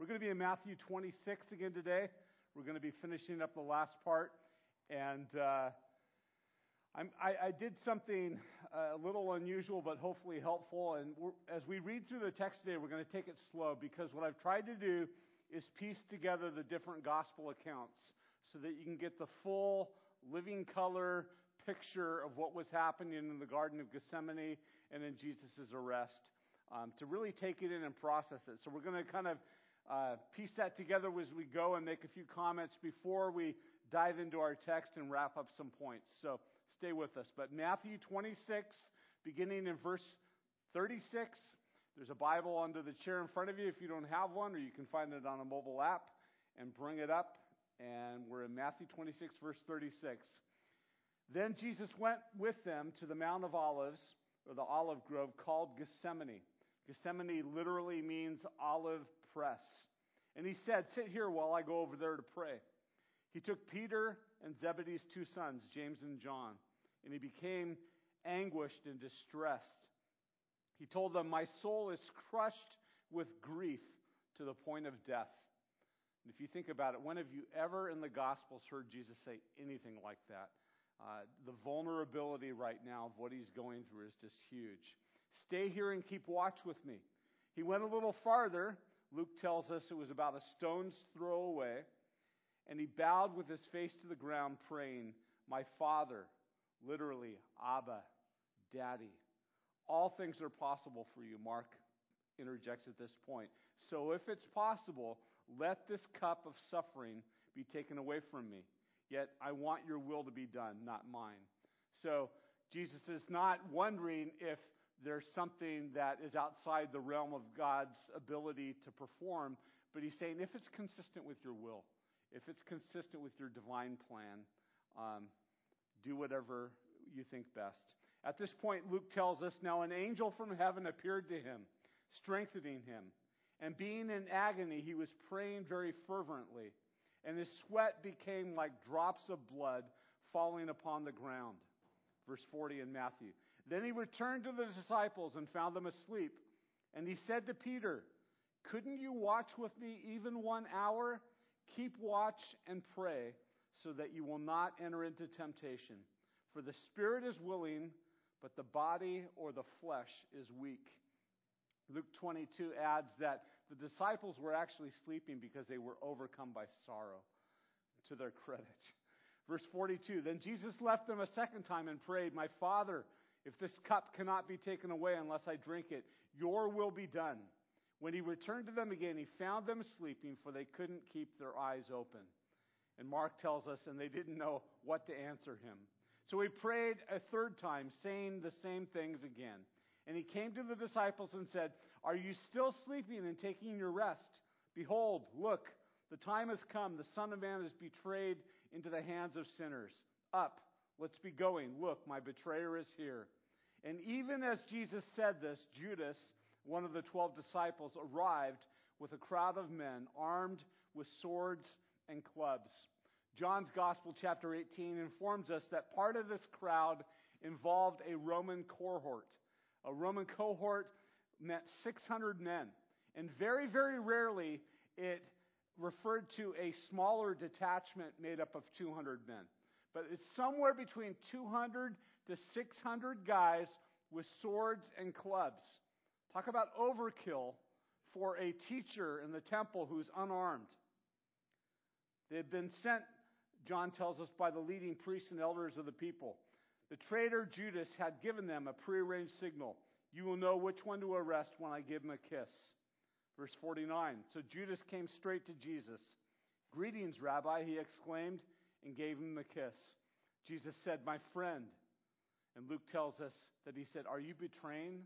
We're going to be in Matthew 26 again today. We're going to be finishing up the last part. And uh, I, I did something uh, a little unusual, but hopefully helpful. And as we read through the text today, we're going to take it slow because what I've tried to do is piece together the different gospel accounts so that you can get the full living color picture of what was happening in the Garden of Gethsemane and in Jesus' arrest. Um, to really take it in and process it. So we're going to kind of uh, piece that together as we go and make a few comments before we dive into our text and wrap up some points. So stay with us. But Matthew 26, beginning in verse 36, there's a Bible under the chair in front of you if you don't have one, or you can find it on a mobile app and bring it up. And we're in Matthew 26, verse 36. Then Jesus went with them to the Mount of Olives, or the olive grove called Gethsemane. Gethsemane literally means olive press. And he said, Sit here while I go over there to pray. He took Peter and Zebedee's two sons, James and John, and he became anguished and distressed. He told them, My soul is crushed with grief to the point of death. And if you think about it, when have you ever in the Gospels heard Jesus say anything like that? Uh, the vulnerability right now of what he's going through is just huge. Stay here and keep watch with me. He went a little farther. Luke tells us it was about a stone's throw away. And he bowed with his face to the ground, praying, My Father, literally, Abba, Daddy. All things are possible for you. Mark interjects at this point. So if it's possible, let this cup of suffering be taken away from me. Yet I want your will to be done, not mine. So Jesus is not wondering if there's something that is outside the realm of God's ability to perform, but he's saying if it's consistent with your will, if it's consistent with your divine plan, um, do whatever you think best. At this point, Luke tells us now an angel from heaven appeared to him, strengthening him. And being in agony, he was praying very fervently, and his sweat became like drops of blood falling upon the ground. Verse 40 in Matthew. Then he returned to the disciples and found them asleep. And he said to Peter, Couldn't you watch with me even one hour? Keep watch and pray so that you will not enter into temptation. For the spirit is willing, but the body or the flesh is weak. Luke 22 adds that the disciples were actually sleeping because they were overcome by sorrow, to their credit. Verse 42 Then Jesus left them a second time and prayed, My Father, if this cup cannot be taken away unless I drink it, your will be done. When he returned to them again, he found them sleeping, for they couldn't keep their eyes open. And Mark tells us, and they didn't know what to answer him. So he prayed a third time, saying the same things again. And he came to the disciples and said, Are you still sleeping and taking your rest? Behold, look, the time has come. The Son of Man is betrayed into the hands of sinners. Up Let's be going. Look, my betrayer is here. And even as Jesus said this, Judas, one of the twelve disciples, arrived with a crowd of men armed with swords and clubs. John's Gospel, chapter 18, informs us that part of this crowd involved a Roman cohort. A Roman cohort meant 600 men. And very, very rarely it referred to a smaller detachment made up of 200 men but it's somewhere between 200 to 600 guys with swords and clubs. Talk about overkill for a teacher in the temple who's unarmed. They had been sent, John tells us, by the leading priests and elders of the people. The traitor Judas had given them a prearranged signal. You will know which one to arrest when I give him a kiss. Verse 49. So Judas came straight to Jesus. Greetings, Rabbi, he exclaimed and gave him a kiss. Jesus said, My friend. And Luke tells us that he said, Are you betraying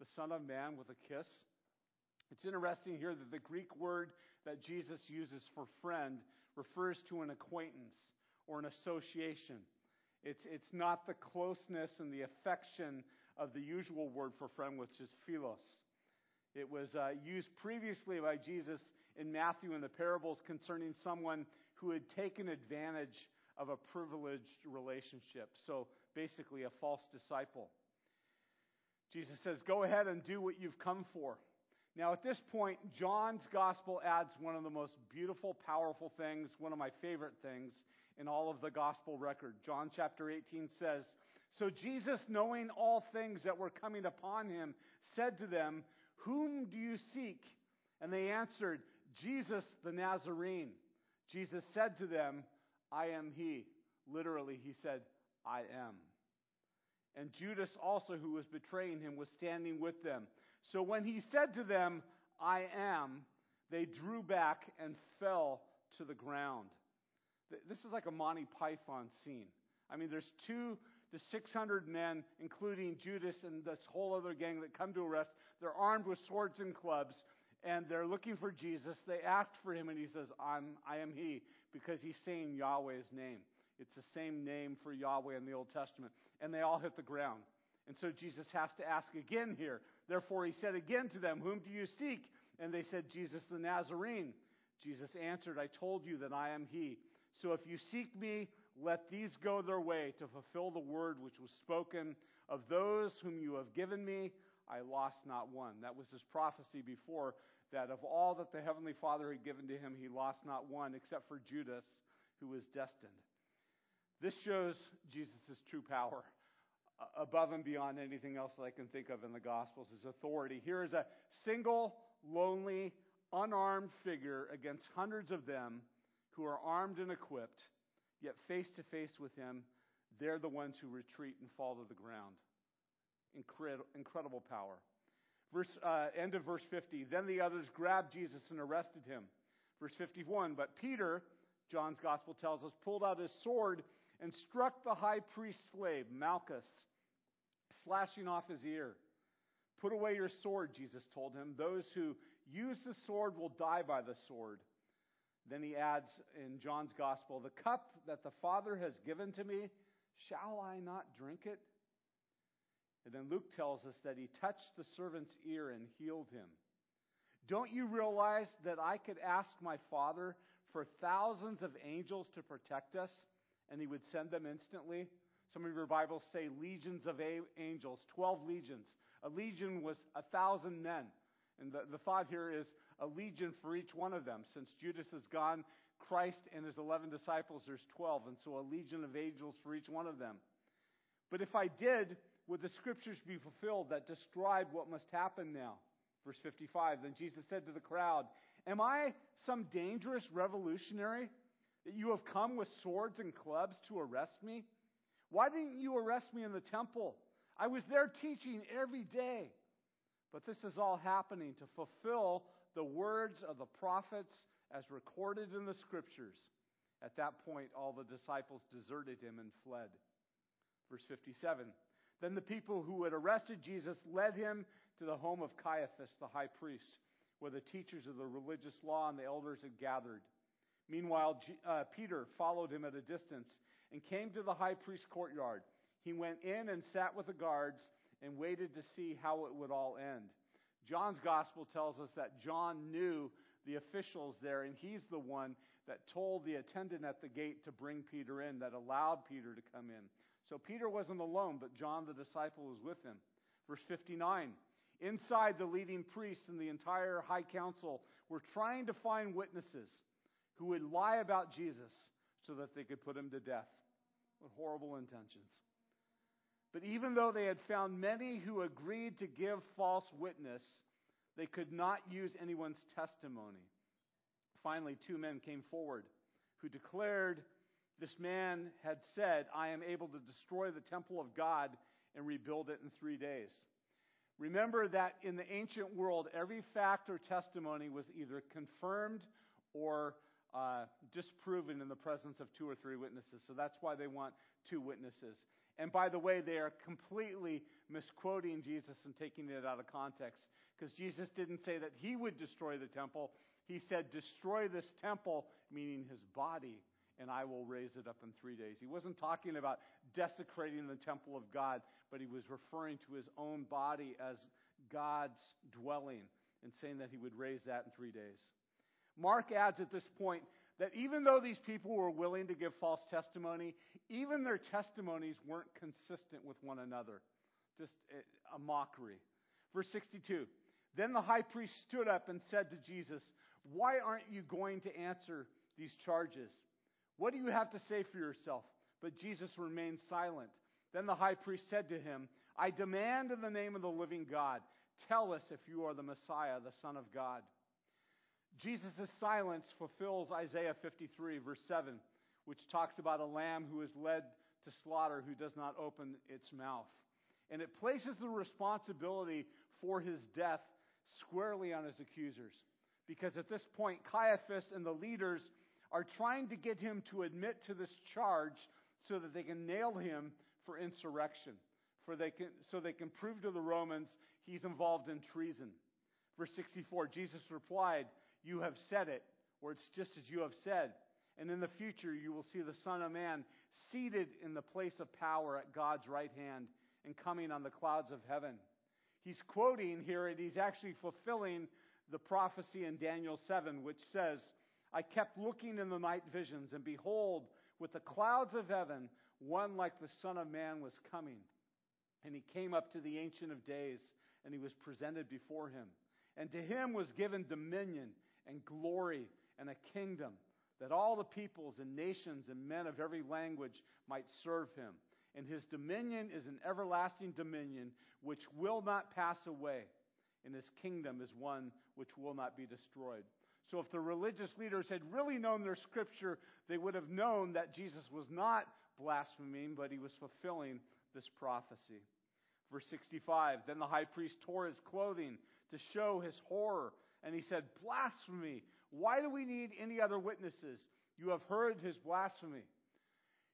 the Son of Man with a kiss? It's interesting here that the Greek word that Jesus uses for friend refers to an acquaintance or an association. It's, it's not the closeness and the affection of the usual word for friend, which is philos. It was uh, used previously by Jesus in Matthew in the parables concerning someone who had taken advantage of a privileged relationship. So basically, a false disciple. Jesus says, Go ahead and do what you've come for. Now, at this point, John's gospel adds one of the most beautiful, powerful things, one of my favorite things in all of the gospel record. John chapter 18 says, So Jesus, knowing all things that were coming upon him, said to them, Whom do you seek? And they answered, Jesus the Nazarene. Jesus said to them, I am he. Literally, he said, I am. And Judas also, who was betraying him, was standing with them. So when he said to them, I am, they drew back and fell to the ground. This is like a Monty Python scene. I mean, there's two to 600 men, including Judas and this whole other gang that come to arrest. They're armed with swords and clubs, and they're looking for Jesus. They ask for him, and he says, I'm, I am he, because he's saying Yahweh's name. It's the same name for Yahweh in the Old Testament. And they all hit the ground. And so Jesus has to ask again here. Therefore, he said again to them, Whom do you seek? And they said, Jesus the Nazarene. Jesus answered, I told you that I am he. So if you seek me, let these go their way to fulfill the word which was spoken. Of those whom you have given me, I lost not one. That was his prophecy before, that of all that the Heavenly Father had given to him, he lost not one, except for Judas, who was destined. This shows Jesus' true power above and beyond anything else that I can think of in the Gospels, his authority. Here is a single, lonely, unarmed figure against hundreds of them who are armed and equipped, yet face to face with him, they're the ones who retreat and fall to the ground. Incredible, incredible power. Verse, uh, end of verse 50. Then the others grabbed Jesus and arrested him. Verse 51. But Peter, John's gospel tells us, pulled out his sword and struck the high priest's slave, Malchus, slashing off his ear. Put away your sword, Jesus told him. Those who use the sword will die by the sword. Then he adds in John's gospel, The cup that the Father has given to me, shall I not drink it? And then Luke tells us that he touched the servant's ear and healed him. Don't you realize that I could ask my Father for thousands of angels to protect us, and he would send them instantly? Some of your Bibles say legions of angels, 12 legions. A legion was a thousand men. And the, the thought here is a legion for each one of them. Since Judas is gone, Christ and his 11 disciples, there's 12. And so a legion of angels for each one of them. But if I did, would the scriptures be fulfilled that describe what must happen now? Verse 55 Then Jesus said to the crowd, Am I some dangerous revolutionary that you have come with swords and clubs to arrest me? Why didn't you arrest me in the temple? I was there teaching every day. But this is all happening to fulfill the words of the prophets as recorded in the scriptures. At that point, all the disciples deserted him and fled. Verse 57 then the people who had arrested Jesus led him to the home of Caiaphas, the high priest, where the teachers of the religious law and the elders had gathered. Meanwhile, uh, Peter followed him at a distance and came to the high priest's courtyard. He went in and sat with the guards and waited to see how it would all end. John's gospel tells us that John knew the officials there, and he's the one that told the attendant at the gate to bring Peter in, that allowed Peter to come in. So Peter wasn't alone, but John the disciple was with him. Verse 59 Inside, the leading priests and the entire high council were trying to find witnesses who would lie about Jesus so that they could put him to death. What horrible intentions. But even though they had found many who agreed to give false witness, they could not use anyone's testimony. Finally, two men came forward who declared this man had said, I am able to destroy the temple of God and rebuild it in three days. Remember that in the ancient world, every fact or testimony was either confirmed or uh, disproven in the presence of two or three witnesses. So that's why they want two witnesses. And by the way, they are completely misquoting Jesus and taking it out of context because Jesus didn't say that he would destroy the temple. He said, destroy this temple, meaning his body and I will raise it up in three days. He wasn't talking about desecrating the temple of God, but he was referring to his own body as God's dwelling and saying that he would raise that in three days. Mark adds at this point that even though these people were willing to give false testimony, even their testimonies weren't consistent with one another. Just a mockery. Verse 62 Then the high priest stood up and said to Jesus, Why aren't you going to answer these charges? What do you have to say for yourself? But Jesus remained silent. Then the high priest said to him, I demand in the name of the living God, tell us if you are the Messiah, the Son of God. Jesus' silence fulfills Isaiah 53, verse 7, which talks about a lamb who is led to slaughter who does not open its mouth. And it places the responsibility for his death squarely on his accusers. Because at this point, Caiaphas and the leaders are trying to get him to admit to this charge so that they can nail him for insurrection, for they can, so they can prove to the Romans he's involved in treason. Verse 64 Jesus replied, You have said it, or it's just as you have said. And in the future, you will see the Son of Man seated in the place of power at God's right hand and coming on the clouds of heaven. He's quoting here, and he's actually fulfilling the prophecy in Daniel 7, which says, I kept looking in the night visions, and behold, with the clouds of heaven, one like the Son of Man was coming. And he came up to the Ancient of Days, and he was presented before him. And to him was given dominion and glory and a kingdom, that all the peoples and nations and men of every language might serve him. And his dominion is an everlasting dominion which will not pass away, and his kingdom is one which will not be destroyed. So, if the religious leaders had really known their scripture, they would have known that Jesus was not blaspheming, but he was fulfilling this prophecy. Verse 65 Then the high priest tore his clothing to show his horror, and he said, Blasphemy! Why do we need any other witnesses? You have heard his blasphemy.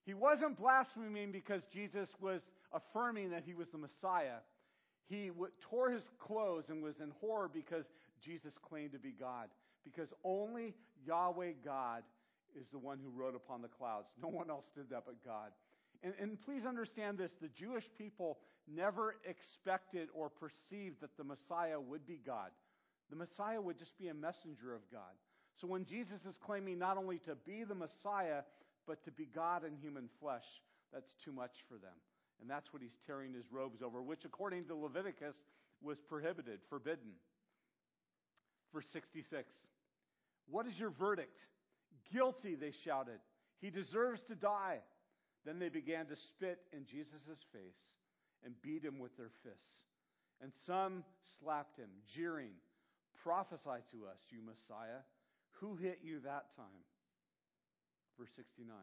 He wasn't blaspheming because Jesus was affirming that he was the Messiah. He tore his clothes and was in horror because Jesus claimed to be God. Because only Yahweh God is the one who rode upon the clouds. No one else did that but God. And, and please understand this the Jewish people never expected or perceived that the Messiah would be God. The Messiah would just be a messenger of God. So when Jesus is claiming not only to be the Messiah, but to be God in human flesh, that's too much for them. And that's what he's tearing his robes over, which according to Leviticus was prohibited, forbidden. Verse 66 What is your verdict? Guilty, they shouted. He deserves to die. Then they began to spit in Jesus' face and beat him with their fists. And some slapped him, jeering, Prophesy to us, you Messiah. Who hit you that time? Verse 69.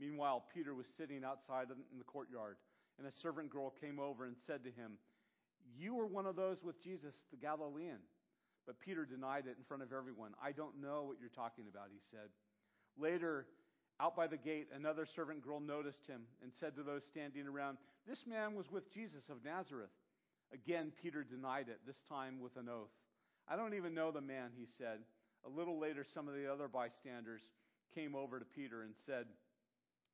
Meanwhile, Peter was sitting outside in the courtyard, and a servant girl came over and said to him, You were one of those with Jesus, the Galilean. But Peter denied it in front of everyone. I don't know what you're talking about, he said. Later, out by the gate, another servant girl noticed him and said to those standing around, This man was with Jesus of Nazareth. Again, Peter denied it, this time with an oath. I don't even know the man, he said. A little later, some of the other bystanders came over to Peter and said,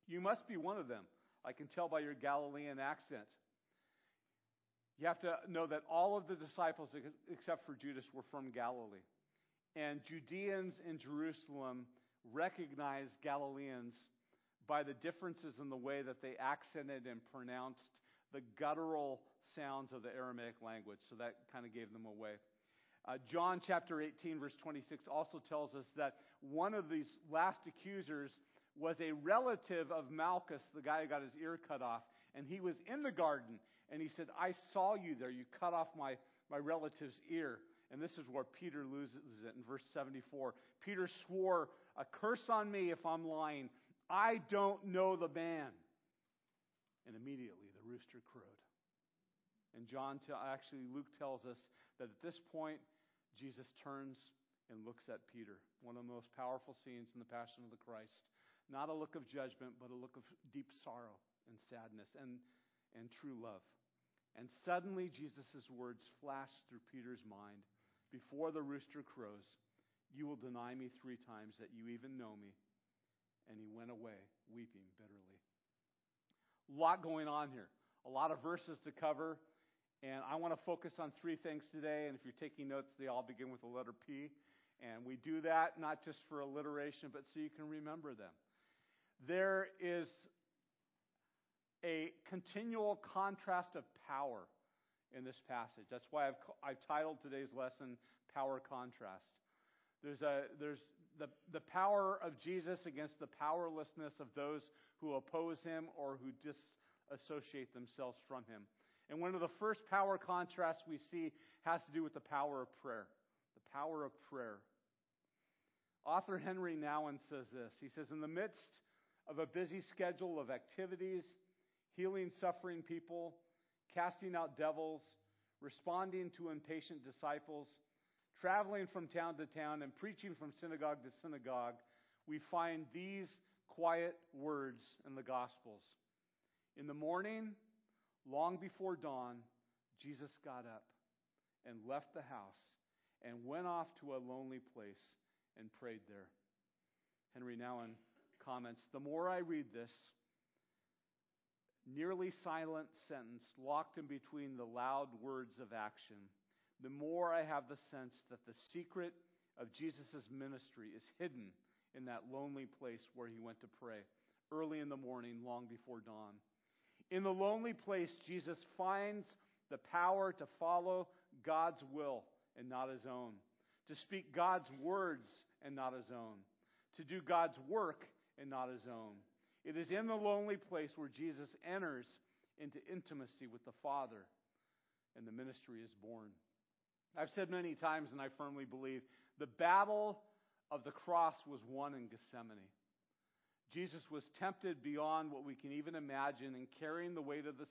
You must be one of them. I can tell by your Galilean accent. You have to know that all of the disciples, except for Judas, were from Galilee. And Judeans in Jerusalem recognized Galileans by the differences in the way that they accented and pronounced the guttural sounds of the Aramaic language. So that kind of gave them away. Uh, John chapter 18, verse 26 also tells us that one of these last accusers was a relative of Malchus, the guy who got his ear cut off. And he was in the garden, and he said, I saw you there. You cut off my, my relative's ear. And this is where Peter loses it in verse 74. Peter swore, A curse on me if I'm lying. I don't know the man. And immediately the rooster crowed. And John, actually, Luke tells us that at this point, Jesus turns and looks at Peter, one of the most powerful scenes in the Passion of the Christ. Not a look of judgment, but a look of deep sorrow and sadness and, and true love. And suddenly, Jesus' words flashed through Peter's mind Before the rooster crows, you will deny me three times that you even know me. And he went away, weeping bitterly. A lot going on here, a lot of verses to cover. And I want to focus on three things today. And if you're taking notes, they all begin with the letter P. And we do that not just for alliteration, but so you can remember them. There is a continual contrast of power in this passage. That's why I've, I've titled today's lesson Power Contrast. There's, a, there's the, the power of Jesus against the powerlessness of those who oppose him or who disassociate themselves from him. And one of the first power contrasts we see has to do with the power of prayer. The power of prayer. Author Henry Nouwen says this. He says, In the midst of a busy schedule of activities, healing suffering people, casting out devils, responding to impatient disciples, traveling from town to town, and preaching from synagogue to synagogue, we find these quiet words in the Gospels. In the morning, long before dawn, Jesus got up and left the house and went off to a lonely place and prayed there. Henry Nouwen comments The more I read this, nearly silent sentence locked in between the loud words of action, the more I have the sense that the secret of Jesus' ministry is hidden in that lonely place where he went to pray, early in the morning, long before dawn. In the lonely place, Jesus finds the power to follow God's will and not his own, to speak God's words and not his own, to do God's work and not his own. It is in the lonely place where Jesus enters into intimacy with the Father and the ministry is born. I've said many times, and I firmly believe, the battle of the cross was won in Gethsemane. Jesus was tempted beyond what we can even imagine in carrying the weight of the,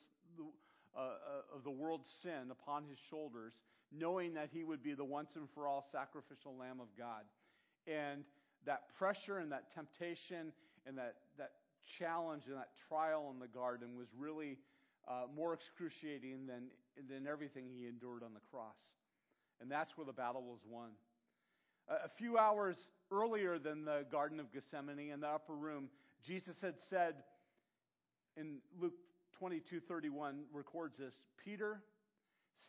uh, uh, of the world's sin upon his shoulders, knowing that he would be the once and for all sacrificial Lamb of God. And that pressure and that temptation and that, that challenge and that trial in the garden was really uh, more excruciating than, than everything he endured on the cross. And that's where the battle was won. A, a few hours earlier than the Garden of Gethsemane in the upper room, Jesus had said in Luke 22 31 records this Peter,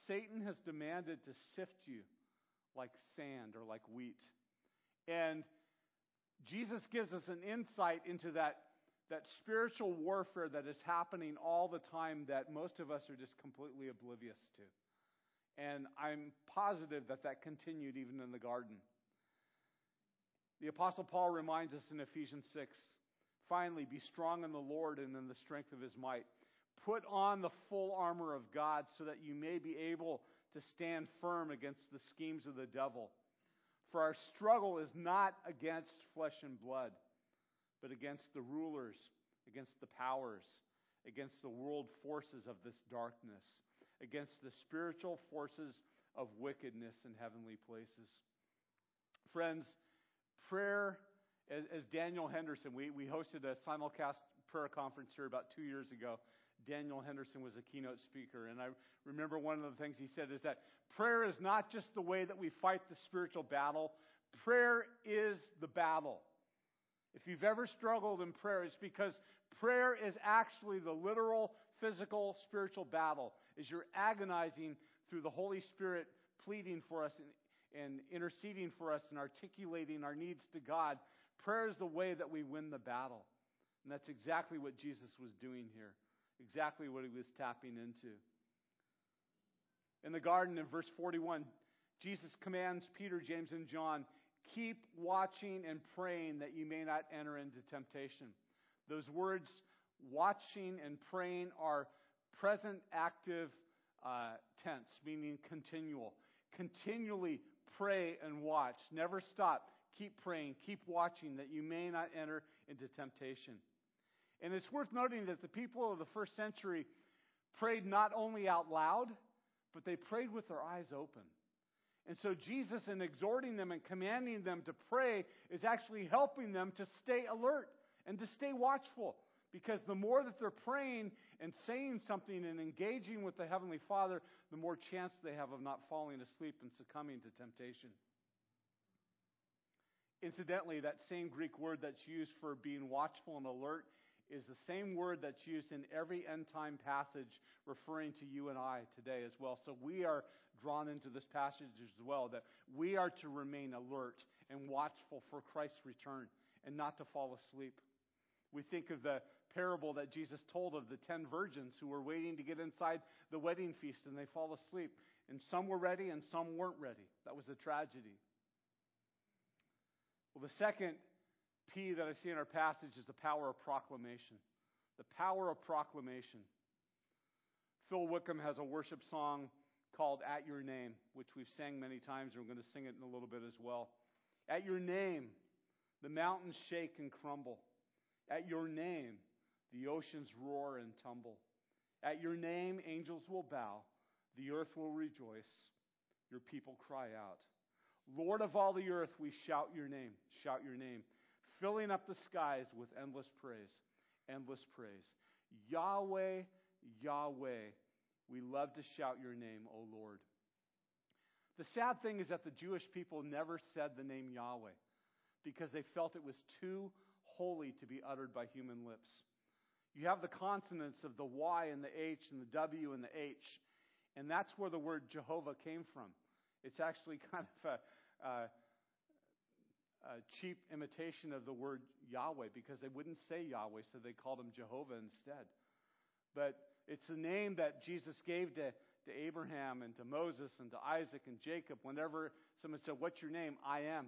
Satan has demanded to sift you like sand or like wheat. And Jesus gives us an insight into that that spiritual warfare that is happening all the time that most of us are just completely oblivious to. And I'm positive that that continued even in the garden. The Apostle Paul reminds us in Ephesians 6 finally, be strong in the Lord and in the strength of his might. Put on the full armor of God so that you may be able to stand firm against the schemes of the devil. For our struggle is not against flesh and blood but against the rulers, against the powers, against the world forces of this darkness, against the spiritual forces of wickedness in heavenly places. Friends, prayer, as, as Daniel Henderson, we, we hosted a simulcast prayer conference here about two years ago. Daniel Henderson was a keynote speaker. And I remember one of the things he said is that prayer is not just the way that we fight the spiritual battle, prayer is the battle. If you've ever struggled in prayer, it's because prayer is actually the literal, physical, spiritual battle. As you're agonizing through the Holy Spirit, pleading for us and, and interceding for us and articulating our needs to God, prayer is the way that we win the battle. And that's exactly what Jesus was doing here, exactly what he was tapping into. In the garden in verse 41, Jesus commands Peter, James, and John Keep watching and praying that you may not enter into temptation. Those words, watching and praying, are present active uh, tense, meaning continual. Continually pray and watch. Never stop. Keep praying. Keep watching that you may not enter into temptation. And it's worth noting that the people of the first century prayed not only out loud, but they prayed with their eyes open. And so Jesus, in exhorting them and commanding them to pray, is actually helping them to stay alert and to stay watchful. Because the more that they're praying and saying something and engaging with the Heavenly Father, the more chance they have of not falling asleep and succumbing to temptation. Incidentally, that same Greek word that's used for being watchful and alert is the same word that's used in every end time passage referring to you and I today as well. So we are drawn into this passage as well that we are to remain alert and watchful for Christ's return and not to fall asleep. We think of the parable that Jesus told of the ten virgins who were waiting to get inside the wedding feast and they fall asleep. And some were ready and some weren't ready. That was a tragedy. Well, the second P that I see in our passage is the power of proclamation. The power of proclamation. Phil Wickham has a worship song called At Your Name, which we've sang many times, and we're going to sing it in a little bit as well. At your name, the mountains shake and crumble. At your name, the oceans roar and tumble. At your name, angels will bow, the earth will rejoice, your people cry out. Lord of all the earth, we shout your name, shout your name, filling up the skies with endless praise, endless praise. Yahweh, Yahweh, we love to shout your name, O Lord. The sad thing is that the Jewish people never said the name Yahweh because they felt it was too holy to be uttered by human lips. You have the consonants of the Y and the H and the W and the H, and that's where the word Jehovah came from. It's actually kind of a, a, a cheap imitation of the word Yahweh because they wouldn't say Yahweh, so they called him Jehovah instead. But it's the name that Jesus gave to, to Abraham and to Moses and to Isaac and Jacob. Whenever someone said, What's your name? I am.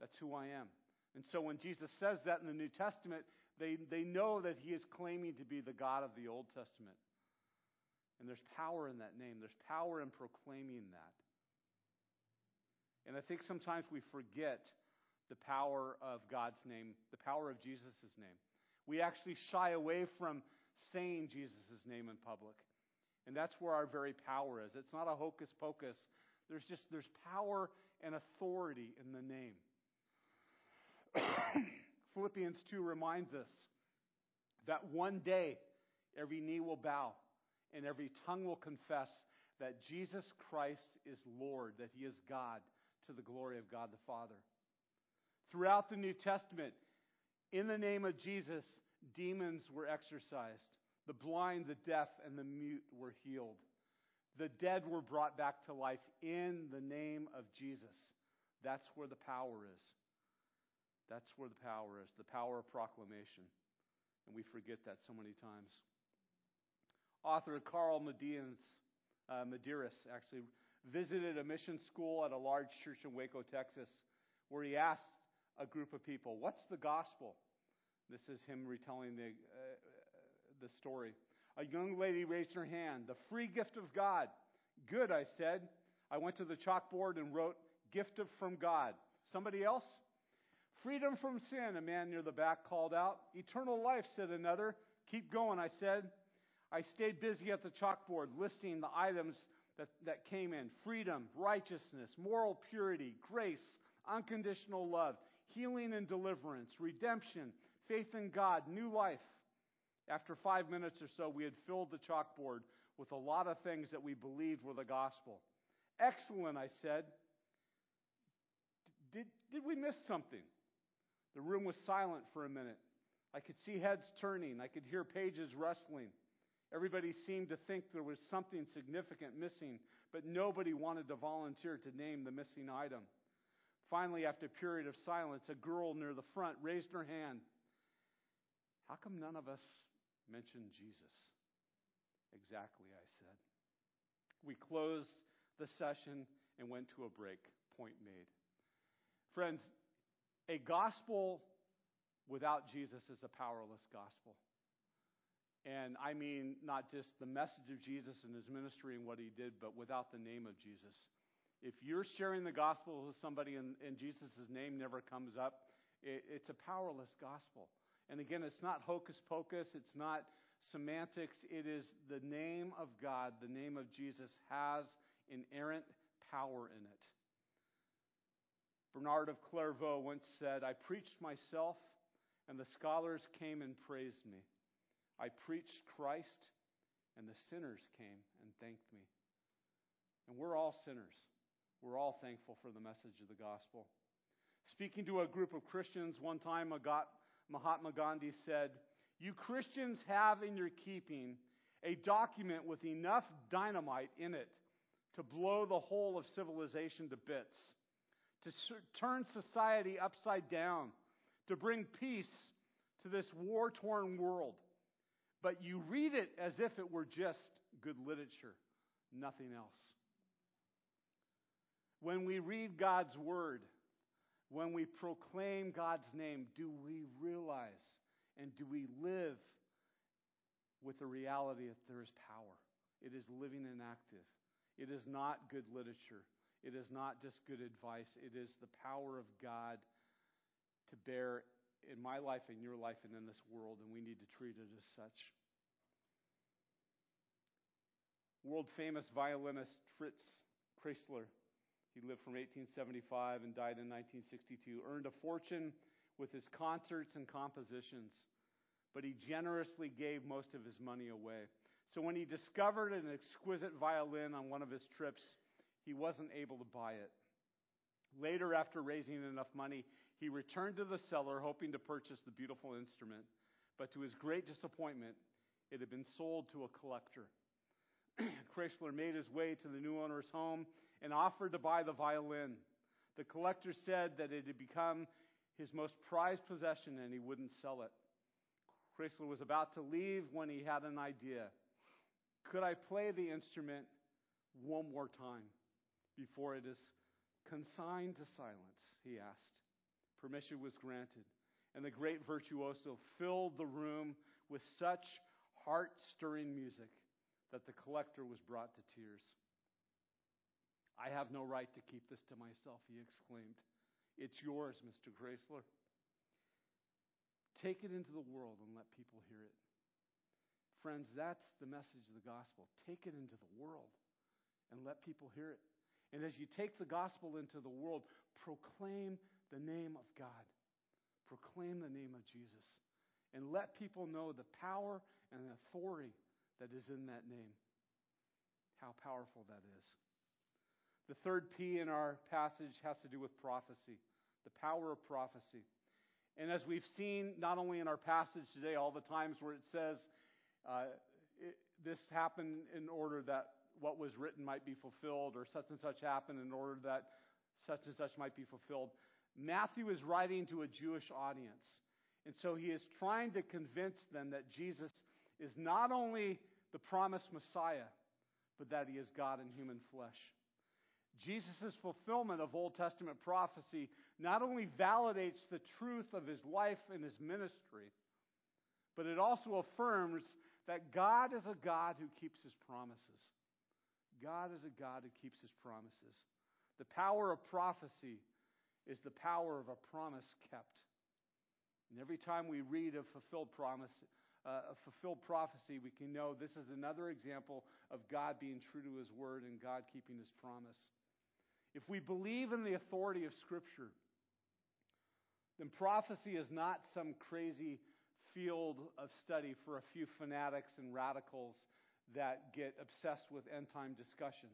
That's who I am. And so when Jesus says that in the New Testament, they, they know that he is claiming to be the God of the Old Testament. And there's power in that name, there's power in proclaiming that. And I think sometimes we forget the power of God's name, the power of Jesus' name. We actually shy away from saying Jesus' name in public. And that's where our very power is. It's not a hocus pocus. There's just there's power and authority in the name. Philippians 2 reminds us that one day every knee will bow and every tongue will confess that Jesus Christ is Lord, that He is God, to the glory of God the Father. Throughout the New Testament, in the name of Jesus, demons were exorcised. The blind, the deaf, and the mute were healed. The dead were brought back to life in the name of Jesus. That's where the power is. That's where the power is the power of proclamation. And we forget that so many times. Author Carl Medearis, uh, Medearis actually visited a mission school at a large church in Waco, Texas, where he asked a group of people, What's the gospel? This is him retelling the, uh, the story. A young lady raised her hand. The free gift of God. Good, I said. I went to the chalkboard and wrote, Gift of from God. Somebody else? Freedom from sin, a man near the back called out. Eternal life, said another. Keep going, I said. I stayed busy at the chalkboard listing the items that, that came in freedom, righteousness, moral purity, grace, unconditional love, healing and deliverance, redemption, faith in God, new life. After five minutes or so, we had filled the chalkboard with a lot of things that we believed were the gospel. Excellent, I said. Did, did we miss something? The room was silent for a minute. I could see heads turning. I could hear pages rustling. Everybody seemed to think there was something significant missing, but nobody wanted to volunteer to name the missing item. Finally, after a period of silence, a girl near the front raised her hand. How come none of us mentioned Jesus? Exactly, I said. We closed the session and went to a break. Point made. Friends, a gospel without Jesus is a powerless gospel. And I mean not just the message of Jesus and his ministry and what he did, but without the name of Jesus. If you're sharing the gospel with somebody and, and Jesus' name never comes up, it, it's a powerless gospel. And again, it's not hocus pocus, it's not semantics. It is the name of God, the name of Jesus has inerrant power in it. Bernard of Clairvaux once said, I preached myself, and the scholars came and praised me. I preached Christ, and the sinners came and thanked me. And we're all sinners. We're all thankful for the message of the gospel. Speaking to a group of Christians one time, Mahatma Gandhi said, You Christians have in your keeping a document with enough dynamite in it to blow the whole of civilization to bits to turn society upside down, to bring peace to this war torn world, but you read it as if it were just good literature, nothing else. When we read God's Word, when we proclaim God's name, do we realize and do we live with the reality that there is power? It is living and active. It is not good literature. It is not just good advice. It is the power of God to bear in my life, in your life, and in this world, and we need to treat it as such. World famous violinist Fritz Kreisler, he lived from 1875 and died in 1962, earned a fortune with his concerts and compositions, but he generously gave most of his money away. So when he discovered an exquisite violin on one of his trips, he wasn't able to buy it. Later, after raising enough money, he returned to the cellar hoping to purchase the beautiful instrument, but to his great disappointment, it had been sold to a collector. Kreisler made his way to the new owner's home and offered to buy the violin. The collector said that it had become his most prized possession and he wouldn't sell it. Kreisler was about to leave when he had an idea. Could I play the instrument one more time before it is consigned to silence? He asked. Permission was granted, and the great virtuoso filled the room with such heart stirring music that the collector was brought to tears. I have no right to keep this to myself, he exclaimed. It's yours, Mr. Kreisler. Take it into the world and let people hear it. Friends, that's the message of the gospel. Take it into the world and let people hear it. And as you take the gospel into the world, proclaim the name of God. Proclaim the name of Jesus. And let people know the power and the authority that is in that name. How powerful that is. The third P in our passage has to do with prophecy, the power of prophecy. And as we've seen, not only in our passage today, all the times where it says, uh, it, this happened in order that what was written might be fulfilled, or such and such happened in order that such and such might be fulfilled. Matthew is writing to a Jewish audience. And so he is trying to convince them that Jesus is not only the promised Messiah, but that he is God in human flesh. Jesus' fulfillment of Old Testament prophecy not only validates the truth of his life and his ministry, but it also affirms that God is a God who keeps his promises. God is a God who keeps his promises. The power of prophecy is the power of a promise kept. And every time we read a fulfilled promise, uh, a fulfilled prophecy, we can know this is another example of God being true to his word and God keeping his promise. If we believe in the authority of Scripture, then prophecy is not some crazy field of study for a few fanatics and radicals that get obsessed with end time discussions.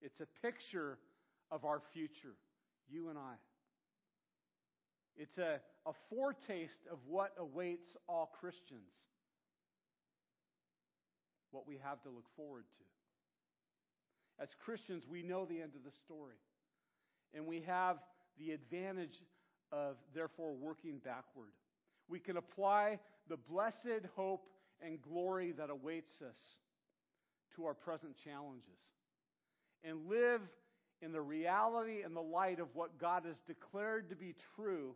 It's a picture of our future, you and I. It's a, a foretaste of what awaits all Christians, what we have to look forward to. As Christians, we know the end of the story, and we have the advantage of, therefore, working backward we can apply the blessed hope and glory that awaits us to our present challenges and live in the reality and the light of what God has declared to be true,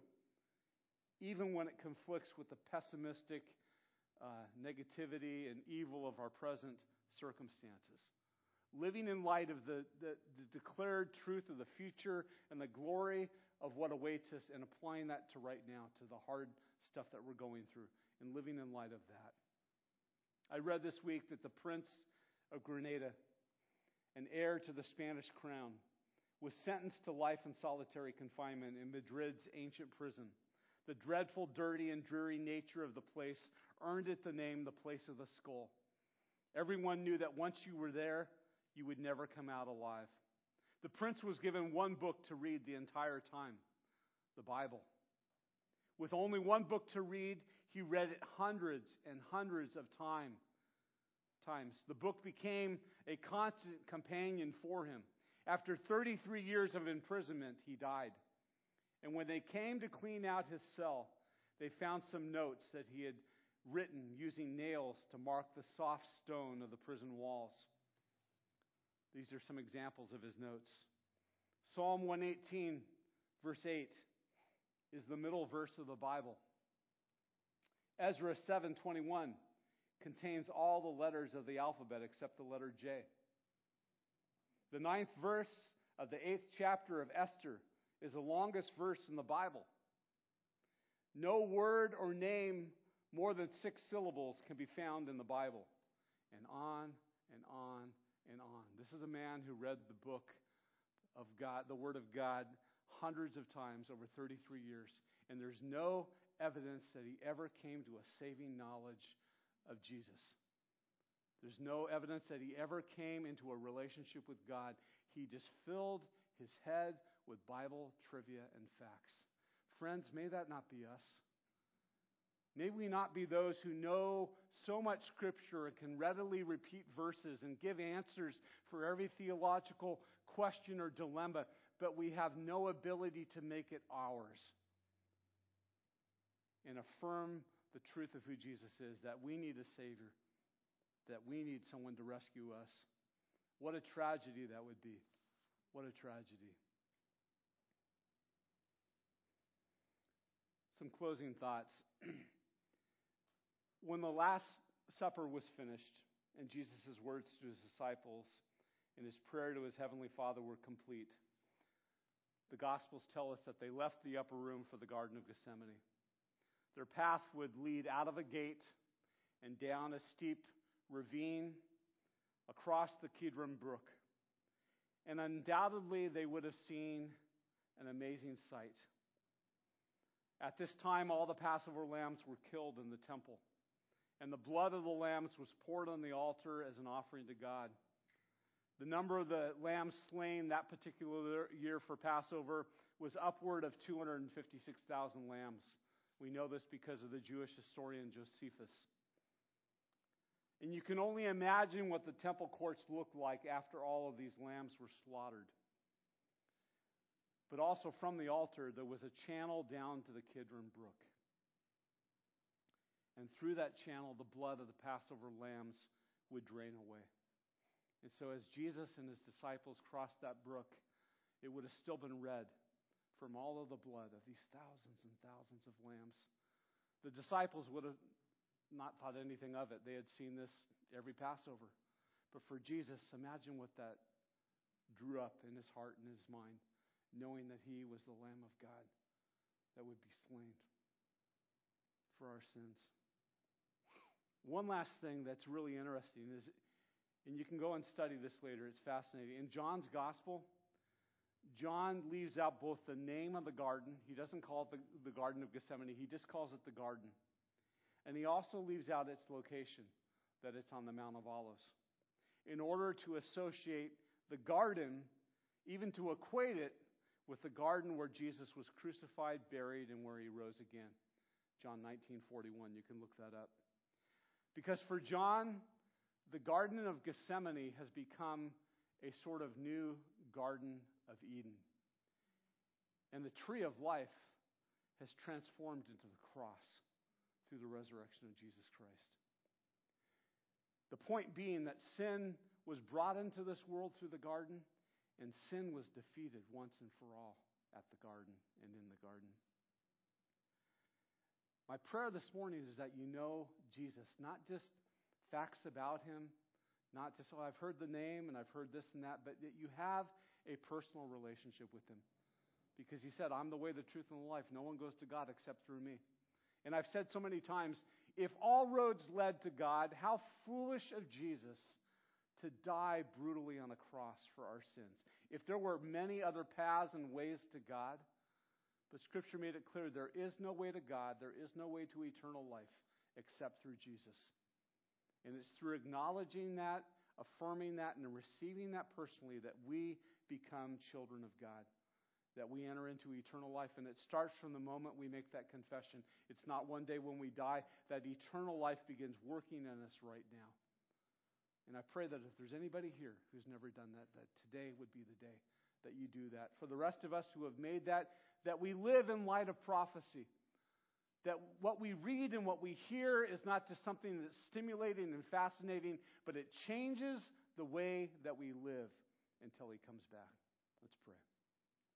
even when it conflicts with the pessimistic uh, negativity and evil of our present circumstances. Living in light of the, the, the declared truth of the future and the glory of what awaits us and applying that to right now, to the hard stuff that we're going through and living in light of that. I read this week that the Prince of Granada, an heir to the Spanish crown, was sentenced to life in solitary confinement in Madrid's ancient prison. The dreadful, dirty, and dreary nature of the place earned it the name the place of the skull. Everyone knew that once you were there, you would never come out alive. The prince was given one book to read the entire time the Bible. With only one book to read, he read it hundreds and hundreds of time, times. The book became a constant companion for him. After 33 years of imprisonment, he died. And when they came to clean out his cell, they found some notes that he had written using nails to mark the soft stone of the prison walls. These are some examples of his notes. Psalm 118, verse 8, is the middle verse of the Bible. Ezra 7:21 contains all the letters of the alphabet except the letter J. The ninth verse of the eighth chapter of Esther is the longest verse in the Bible. No word or name more than six syllables can be found in the Bible. And on and on and on. This is a man who read the book of God, the Word of God, hundreds of times over 33 years. And there's no evidence that he ever came to a saving knowledge of Jesus. There's no evidence that he ever came into a relationship with God. He just filled his head with Bible trivia and facts. Friends, may that not be us. May we not be those who know so much Scripture and can readily repeat verses and give answers for every theological question or dilemma, but we have no ability to make it ours and affirm the truth of who Jesus is that we need a Savior, that we need someone to rescue us. What a tragedy that would be. What a tragedy. Some closing thoughts. when the Last Supper was finished and Jesus' words to his disciples and his prayer to his heavenly Father were complete, the Gospels tell us that they left the upper room for the Garden of Gethsemane. Their path would lead out of a gate and down a steep ravine across the Kidron Brook. And undoubtedly, they would have seen an amazing sight. At this time, all the Passover lambs were killed in the temple, and the blood of the lambs was poured on the altar as an offering to God. The number of the lambs slain that particular year for Passover was upward of 256,000 lambs. We know this because of the Jewish historian Josephus. And you can only imagine what the temple courts looked like after all of these lambs were slaughtered. But also from the altar, there was a channel down to the Kidron Brook. And through that channel, the blood of the Passover lambs would drain away. And so, as Jesus and his disciples crossed that brook, it would have still been red from all of the blood of these thousands and thousands of lambs. The disciples would have not thought anything of it. They had seen this every Passover. But for Jesus, imagine what that drew up in his heart and his mind, knowing that he was the Lamb of God that would be slain for our sins. One last thing that's really interesting is, and you can go and study this later, it's fascinating. In John's Gospel, John leaves out both the name of the garden, he doesn't call it the, the Garden of Gethsemane, he just calls it the garden. And he also leaves out its location, that it's on the Mount of Olives, in order to associate the garden, even to equate it with the garden where Jesus was crucified, buried, and where he rose again. John 19:41, you can look that up. Because for John, the Garden of Gethsemane has become a sort of new Garden of Eden. And the tree of life has transformed into the cross through the resurrection of Jesus Christ. The point being that sin was brought into this world through the garden, and sin was defeated once and for all at the garden and in the garden. My prayer this morning is that you know Jesus, not just facts about him, not just, oh, I've heard the name and I've heard this and that, but that you have a personal relationship with Him. Because He said, I'm the way, the truth, and the life. No one goes to God except through me. And I've said so many times if all roads led to God, how foolish of Jesus to die brutally on a cross for our sins. If there were many other paths and ways to God, but Scripture made it clear there is no way to God, there is no way to eternal life except through Jesus. And it's through acknowledging that, affirming that, and receiving that personally that we become children of God, that we enter into eternal life. And it starts from the moment we make that confession. It's not one day when we die, that eternal life begins working in us right now. And I pray that if there's anybody here who's never done that, that today would be the day that you do that. For the rest of us who have made that, that we live in light of prophecy. that what we read and what we hear is not just something that's stimulating and fascinating, but it changes the way that we live until he comes back. Let's pray.